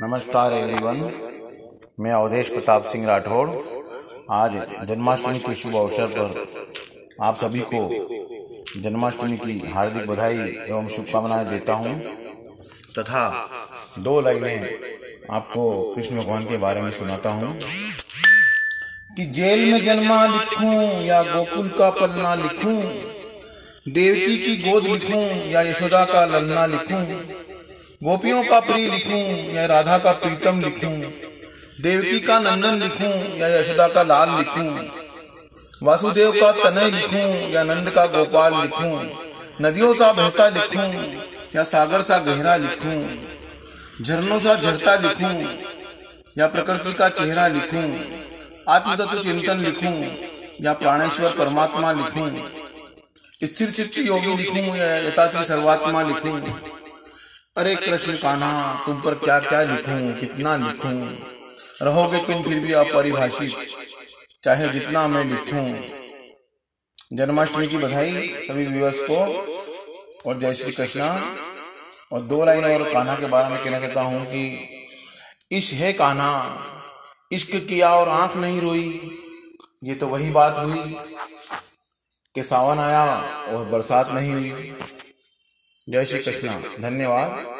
नमस्कार एवरीवन मैं अवधेश प्रताप सिंह राठौड़ आज जन्माष्टमी के शुभ अवसर पर आप सभी को जन्माष्टमी की हार्दिक बधाई एवं शुभकामनाएँ देता हूँ। तथा दो लाइनें आपको कृष्ण भगवान के बारे में सुनाता हूँ। कि जेल में जन्मा लिखूं या गोकुल का पलना लिखूं, देवकी की गोद लिखूं या यशोदा का ललना लिखूं गोपियों का प्रिय लिखूं या राधा का प्रीतम लिखूं, देवकी का नंदन लिखूं या यशोदा का लाल लिखूं, वासुदेव का तनय लिखूं या नंद का गोपाल लिखूं, नदियों सा बहता लिखूं या सागर सा गहरा लिखूं, झरनों सा झरता लिखूं या प्रकृति का चेहरा लिखूं, आत्मतत्व चिंतन लिखूं या प्राणेश्वर परमात्मा लिखूं, स्थिर चित्त योगी लिखूं या यथाति सर्वात्मा लिखूं अरे कृष्ण कान्हा, तुम पर क्या क्या लिखूं, कितना लिखूं? रहोगे तुम फिर भी अपरिभाषित, चाहे जितना मैं लिखूं। जन्माष्टमी की बधाई सभी व्यूअर्स को, और जय श्री कृष्णा। और दो लाइन और कान्हा के बारे में कहना चाहता हूँ कि, इश्क है कान्हा, इश्क किया और आँख नहीं रोई। ये तो वही बात हुई, कि सावन आया और बरसात नहीं हुई। जय श्री कृष्ण। धन्यवाद।